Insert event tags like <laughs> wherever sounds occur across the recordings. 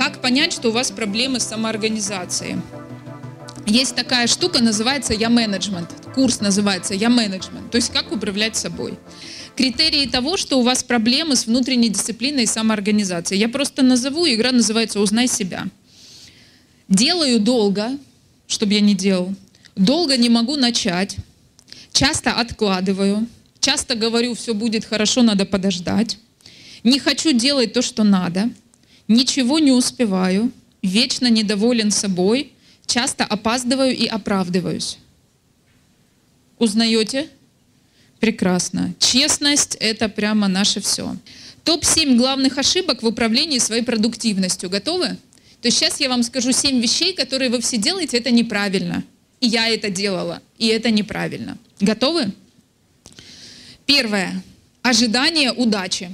Как понять, что у вас проблемы с самоорганизацией? Есть такая штука, называется «Я менеджмент». Курс называется «Я менеджмент». То есть как управлять собой. Критерии того, что у вас проблемы с внутренней дисциплиной и самоорганизацией. Я просто назову, игра называется «Узнай себя». Делаю долго, чтобы я не делал. Долго не могу начать. Часто откладываю. Часто говорю, все будет хорошо, надо подождать. Не хочу делать то, что надо. Ничего не успеваю. Вечно недоволен собой. Часто опаздываю и оправдываюсь. Узнаете? Прекрасно. Честность — это прямо наше все. Топ-7 главных ошибок в управлении своей продуктивностью. Готовы? То есть сейчас я вам скажу 7 вещей, которые вы все делаете, это неправильно. И я это делала, и это неправильно. Готовы? Первое. Ожидание удачи.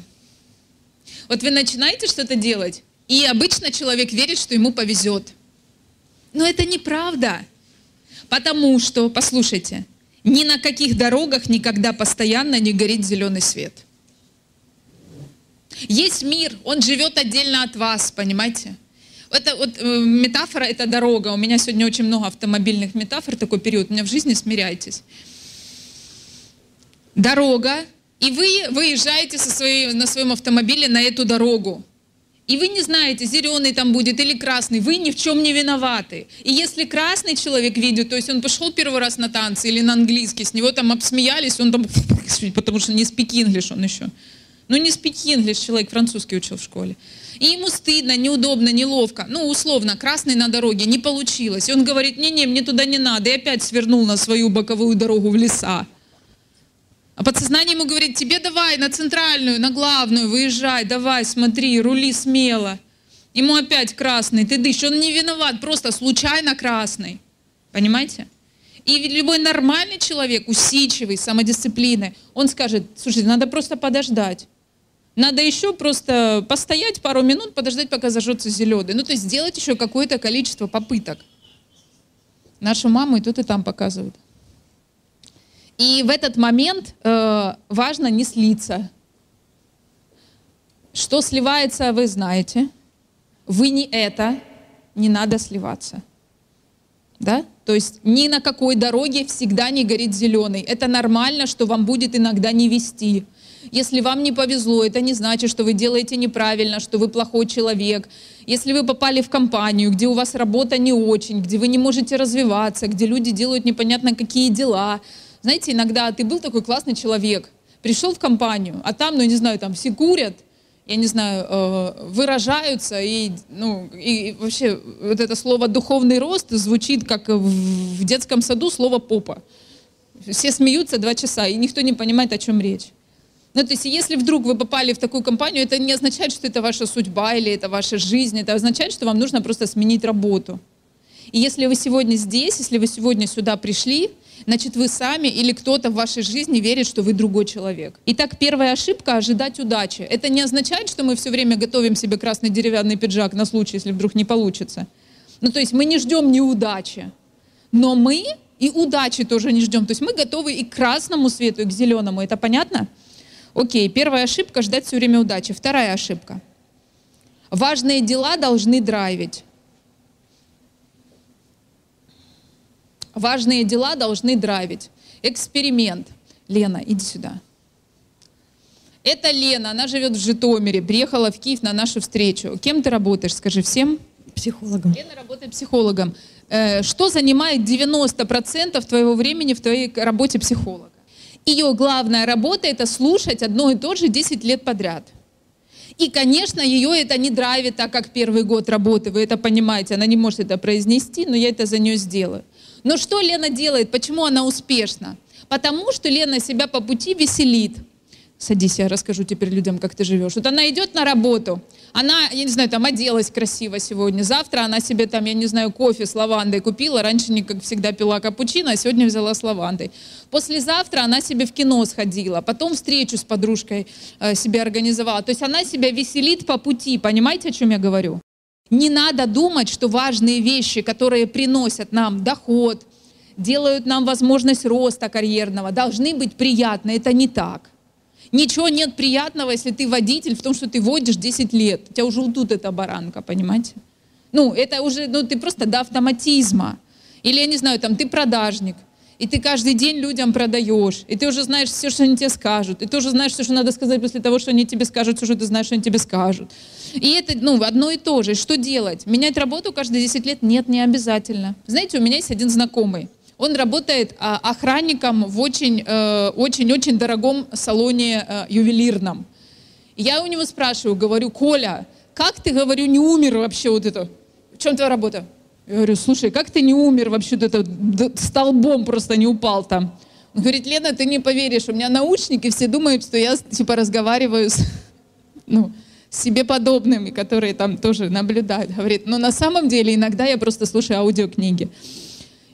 Вот вы начинаете что-то делать, и обычно человек верит, что ему повезет. Но это неправда. Потому что, послушайте, ни на каких дорогах никогда постоянно не горит зеленый свет. Есть мир, он живет отдельно от вас, понимаете? Это вот э, метафора, это дорога. У меня сегодня очень много автомобильных метафор, такой период. У меня в жизни смиряйтесь. Дорога, и вы выезжаете со своей, на своем автомобиле на эту дорогу. И вы не знаете, зеленый там будет или красный, вы ни в чем не виноваты. И если красный человек видит, то есть он пошел первый раз на танцы или на английский, с него там обсмеялись, он там, <laughs> потому что не speak English он еще. Ну не speak English, человек французский учил в школе. И ему стыдно, неудобно, неловко. Ну, условно, красный на дороге, не получилось. И он говорит, не-не, мне туда не надо. И опять свернул на свою боковую дорогу в леса. А подсознание ему говорит, тебе давай на центральную, на главную, выезжай, давай, смотри, рули смело. Ему опять красный, ты дышишь, он не виноват, просто случайно красный. Понимаете? И любой нормальный человек, усидчивый, самодисциплины, он скажет, слушай, надо просто подождать. Надо еще просто постоять пару минут, подождать, пока зажжется зеленый. Ну, то есть сделать еще какое-то количество попыток. Нашу маму и тут, и там показывают. И в этот момент э, важно не слиться. Что сливается, вы знаете. Вы не это, не надо сливаться. Да? То есть ни на какой дороге всегда не горит зеленый. Это нормально, что вам будет иногда не вести. Если вам не повезло, это не значит, что вы делаете неправильно, что вы плохой человек. Если вы попали в компанию, где у вас работа не очень, где вы не можете развиваться, где люди делают непонятно какие дела, знаете, иногда ты был такой классный человек, пришел в компанию, а там, ну, не знаю, там все курят, я не знаю, э, выражаются, и, ну, и вообще вот это слово «духовный рост» звучит как в детском саду слово «попа». Все смеются два часа, и никто не понимает, о чем речь. Ну, то есть, если вдруг вы попали в такую компанию, это не означает, что это ваша судьба или это ваша жизнь, это означает, что вам нужно просто сменить работу. И если вы сегодня здесь, если вы сегодня сюда пришли, значит, вы сами или кто-то в вашей жизни верит, что вы другой человек. Итак, первая ошибка — ожидать удачи. Это не означает, что мы все время готовим себе красный деревянный пиджак на случай, если вдруг не получится. Ну, то есть мы не ждем неудачи, но мы и удачи тоже не ждем. То есть мы готовы и к красному свету, и к зеленому. Это понятно? Окей, первая ошибка — ждать все время удачи. Вторая ошибка. Важные дела должны драйвить. Важные дела должны драйвить. Эксперимент. Лена, иди сюда. Это Лена, она живет в Житомире, приехала в Киев на нашу встречу. Кем ты работаешь, скажи всем? Психологом. Лена работает психологом. Э, что занимает 90% твоего времени в твоей работе психолога? Ее главная работа — это слушать одно и то же 10 лет подряд. И, конечно, ее это не драйвит так, как первый год работы, вы это понимаете, она не может это произнести, но я это за нее сделаю. Но что Лена делает? Почему она успешна? Потому что Лена себя по пути веселит. Садись, я расскажу теперь людям, как ты живешь. Вот она идет на работу, она, я не знаю, там оделась красиво сегодня, завтра она себе там, я не знаю, кофе с лавандой купила, раньше не как всегда пила капучино, а сегодня взяла с лавандой. Послезавтра она себе в кино сходила, потом встречу с подружкой э, себе организовала. То есть она себя веселит по пути, понимаете, о чем я говорю? Не надо думать, что важные вещи, которые приносят нам доход, делают нам возможность роста карьерного, должны быть приятны. Это не так. Ничего нет приятного, если ты водитель, в том, что ты водишь 10 лет. У тебя уже тут эта баранка, понимаете? Ну, это уже, ну, ты просто до автоматизма. Или, я не знаю, там, ты продажник, и ты каждый день людям продаешь, и ты уже знаешь все, что они тебе скажут, и ты уже знаешь все, что надо сказать после того, что они тебе скажут, что ты знаешь, что они тебе скажут. И это, ну, одно и то же. Что делать? Менять работу каждые 10 лет? Нет, не обязательно. Знаете, у меня есть один знакомый. Он работает а, охранником в очень-очень-очень э, дорогом салоне э, ювелирном. Я у него спрашиваю, говорю, Коля, как ты, говорю, не умер вообще вот это? В чем твоя работа? Я говорю, слушай, как ты не умер вообще, это столбом просто не упал там? Он говорит, Лена, ты не поверишь, у меня наушники, все думают, что я типа разговариваю с, <laughs> ну, с себе подобными, которые там тоже наблюдают. Говорит, но на самом деле иногда я просто слушаю аудиокниги.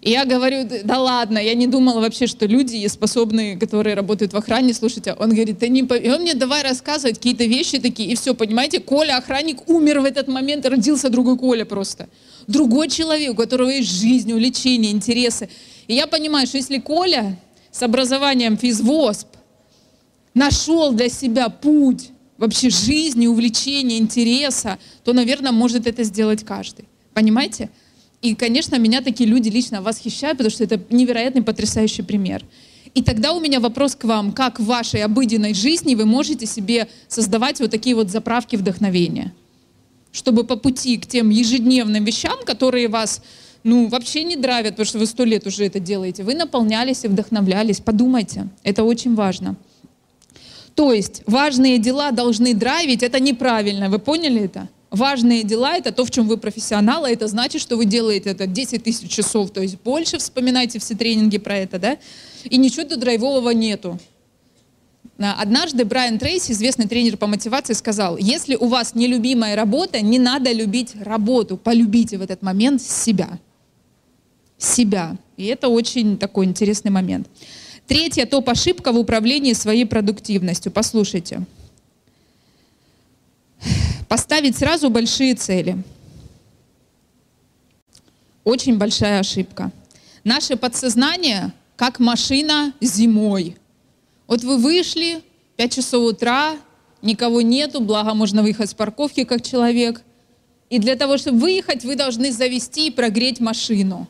И я говорю, да ладно, я не думала вообще, что люди способные, которые работают в охране, слушайте, он говорит, ты не... И он мне давай рассказывать какие-то вещи такие, и все, понимаете, Коля, охранник, умер в этот момент, родился другой Коля просто. Другой человек, у которого есть жизнь, увлечения, интересы. И я понимаю, что если Коля с образованием физвосп нашел для себя путь вообще жизни, увлечения, интереса, то, наверное, может это сделать каждый. Понимаете? И, конечно, меня такие люди лично восхищают, потому что это невероятный, потрясающий пример. И тогда у меня вопрос к вам, как в вашей обыденной жизни вы можете себе создавать вот такие вот заправки вдохновения, чтобы по пути к тем ежедневным вещам, которые вас ну, вообще не драйвят, потому что вы сто лет уже это делаете, вы наполнялись и вдохновлялись. Подумайте, это очень важно. То есть важные дела должны драйвить, это неправильно, вы поняли это? Важные дела — это то, в чем вы профессионалы, это значит, что вы делаете это 10 тысяч часов, то есть больше, вспоминайте все тренинги про это, да, и ничего тут драйвового нету. Однажды Брайан Трейси, известный тренер по мотивации, сказал, если у вас нелюбимая работа, не надо любить работу, полюбите в этот момент себя. Себя. И это очень такой интересный момент. Третья топ-ошибка в управлении своей продуктивностью. Послушайте. Поставить сразу большие цели. Очень большая ошибка. Наше подсознание как машина зимой. Вот вы вышли, 5 часов утра, никого нету, благо можно выехать с парковки как человек. И для того, чтобы выехать, вы должны завести и прогреть машину.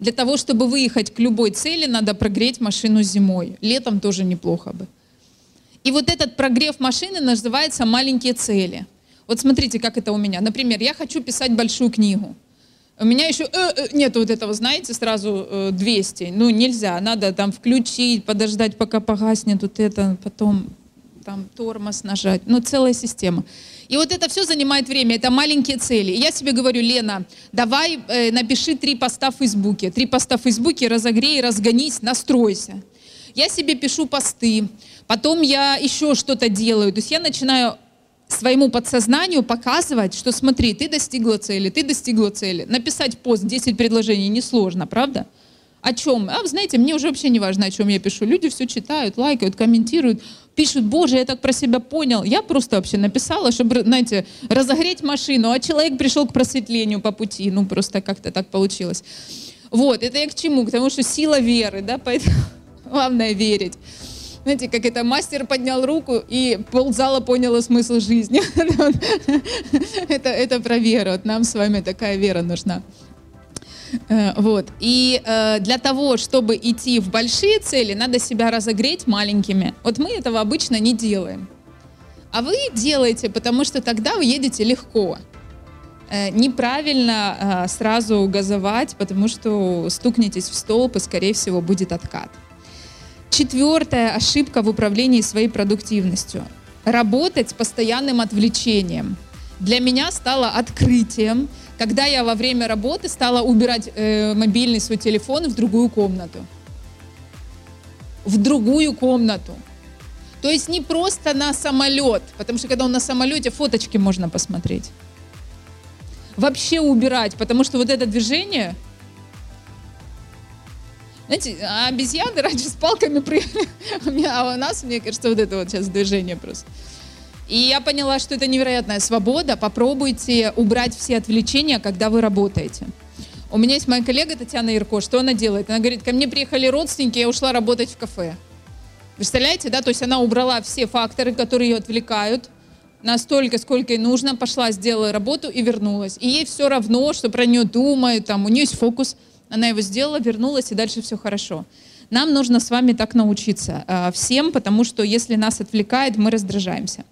Для того, чтобы выехать к любой цели, надо прогреть машину зимой. Летом тоже неплохо бы. И вот этот прогрев машины называется маленькие цели. Вот смотрите, как это у меня. Например, я хочу писать большую книгу. У меня еще э, э, нет вот этого, знаете, сразу э, 200. Ну, нельзя. Надо там включить, подождать, пока погаснет вот это, потом там тормоз нажать. Ну, целая система. И вот это все занимает время, это маленькие цели. И я себе говорю, Лена, давай э, напиши три поста в Фейсбуке. Три поста в Фейсбуке, разогрей, разгонись, настройся. Я себе пишу посты, потом я еще что-то делаю. То есть я начинаю своему подсознанию показывать, что смотри, ты достигла цели, ты достигла цели. Написать пост 10 предложений несложно, правда? О чем? А, знаете, мне уже вообще не важно, о чем я пишу. Люди все читают, лайкают, комментируют, пишут, боже, я так про себя понял. Я просто вообще написала, чтобы, знаете, разогреть машину, а человек пришел к просветлению по пути. Ну, просто как-то так получилось. Вот, это я к чему? К тому, что сила веры, да, поэтому <laughs> главное верить. Знаете, как это мастер поднял руку, и ползала поняла смысл жизни. <laughs> это, это про веру. Вот нам с вами такая вера нужна. Э, вот. И э, для того, чтобы идти в большие цели, надо себя разогреть маленькими. Вот мы этого обычно не делаем. А вы делаете, потому что тогда вы едете легко. Э, неправильно э, сразу газовать, потому что стукнетесь в столб, и, скорее всего, будет откат. Четвертая ошибка в управлении своей продуктивностью. Работать с постоянным отвлечением. Для меня стало открытием, когда я во время работы стала убирать э, мобильный свой телефон в другую комнату. В другую комнату. То есть не просто на самолет, потому что когда он на самолете, фоточки можно посмотреть. Вообще убирать, потому что вот это движение, знаете, а обезьяны раньше с палками прыгали, а у нас, мне кажется, вот это вот сейчас движение просто. И я поняла, что это невероятная свобода. Попробуйте убрать все отвлечения, когда вы работаете. У меня есть моя коллега Татьяна Ирко. Что она делает? Она говорит, ко мне приехали родственники, я ушла работать в кафе. Представляете, да? То есть она убрала все факторы, которые ее отвлекают, настолько, сколько ей нужно, пошла, сделала работу и вернулась. И ей все равно, что про нее думают, там, у нее есть фокус, она его сделала, вернулась, и дальше все хорошо. Нам нужно с вами так научиться э, всем, потому что если нас отвлекает, мы раздражаемся.